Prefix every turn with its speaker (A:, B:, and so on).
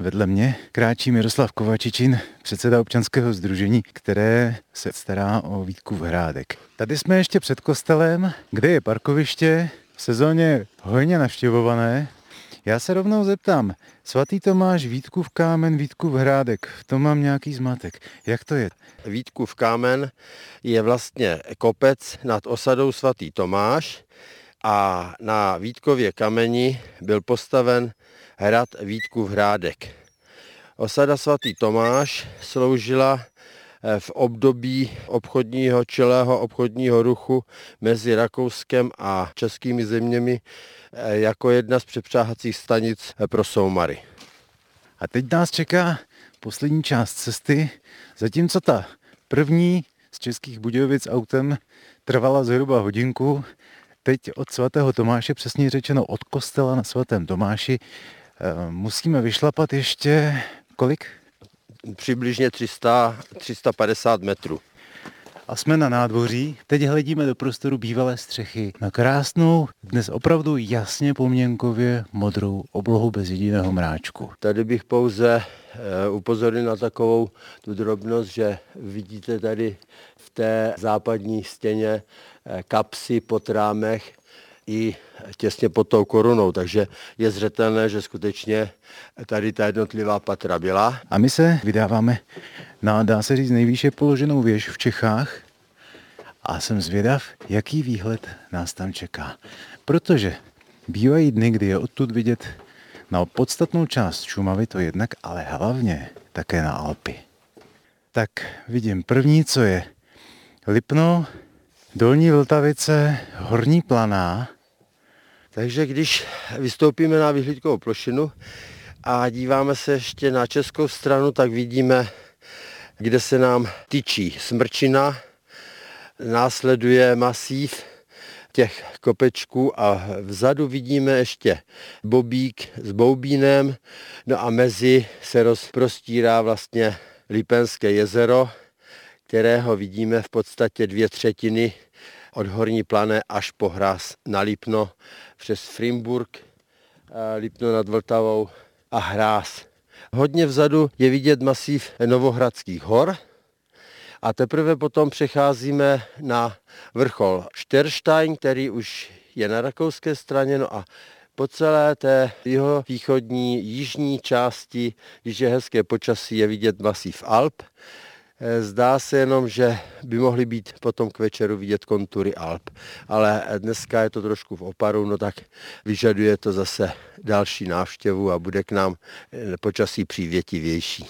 A: Vedle mě kráčí Miroslav Kovačičin, předseda občanského združení, které se stará o Vítkův hrádek. Tady jsme ještě před kostelem, kde je parkoviště, v sezóně hojně navštěvované. Já se rovnou zeptám, svatý Tomáš, Vítkův kámen, Vítkův hrádek, v tom mám nějaký zmatek. Jak to je?
B: Vítkův kámen je vlastně kopec nad osadou svatý Tomáš a na Vítkově kameni byl postaven hrad Vítkův hrádek. Osada svatý Tomáš sloužila eh, v období obchodního čelého obchodního ruchu mezi Rakouskem a českými zeměmi eh, jako jedna z přepřáhacích stanic eh, pro soumary.
A: A teď nás čeká poslední část cesty, zatímco ta první z českých Budějovic autem trvala zhruba hodinku, teď od svatého Tomáše, přesně řečeno od kostela na svatém Tomáši, Eh, musíme vyšlapat ještě kolik?
B: Přibližně 300, 350 metrů.
A: A jsme na nádvoří. Teď hledíme do prostoru bývalé střechy na krásnou, dnes opravdu jasně poměnkově modrou oblohu bez jediného mráčku.
B: Tady bych pouze eh, upozornil na takovou tu drobnost, že vidíte tady v té západní stěně eh, kapsy po trámech i těsně pod tou korunou, takže je zřetelné, že skutečně tady ta jednotlivá patra byla.
A: A my se vydáváme na, dá se říct, nejvýše položenou věž v Čechách a jsem zvědav, jaký výhled nás tam čeká. Protože bývají dny, kdy je odtud vidět na podstatnou část Šumavy to jednak, ale hlavně také na Alpy. Tak vidím první, co je Lipno, Dolní Vltavice, Horní Planá,
B: takže když vystoupíme na vyhlídkovou plošinu a díváme se ještě na českou stranu, tak vidíme, kde se nám tyčí smrčina, následuje masív těch kopečků a vzadu vidíme ještě bobík s boubínem, no a mezi se rozprostírá vlastně Lipenské jezero, kterého vidíme v podstatě dvě třetiny od Horní plané až po hráz na Lipno, přes Frimburg, eh, Lipno nad Vltavou a hráz. Hodně vzadu je vidět masív Novohradských hor a teprve potom přecházíme na vrchol Šterstein, který už je na rakouské straně, no a po celé té jeho východní, jižní části, když je hezké počasí, je vidět masív Alp. Eh, zdá se jenom, že by mohly být potom k večeru vidět kontury Alp, ale dneska je to trošku v oparu, no tak vyžaduje to zase další návštěvu a bude k nám eh, počasí přívětivější.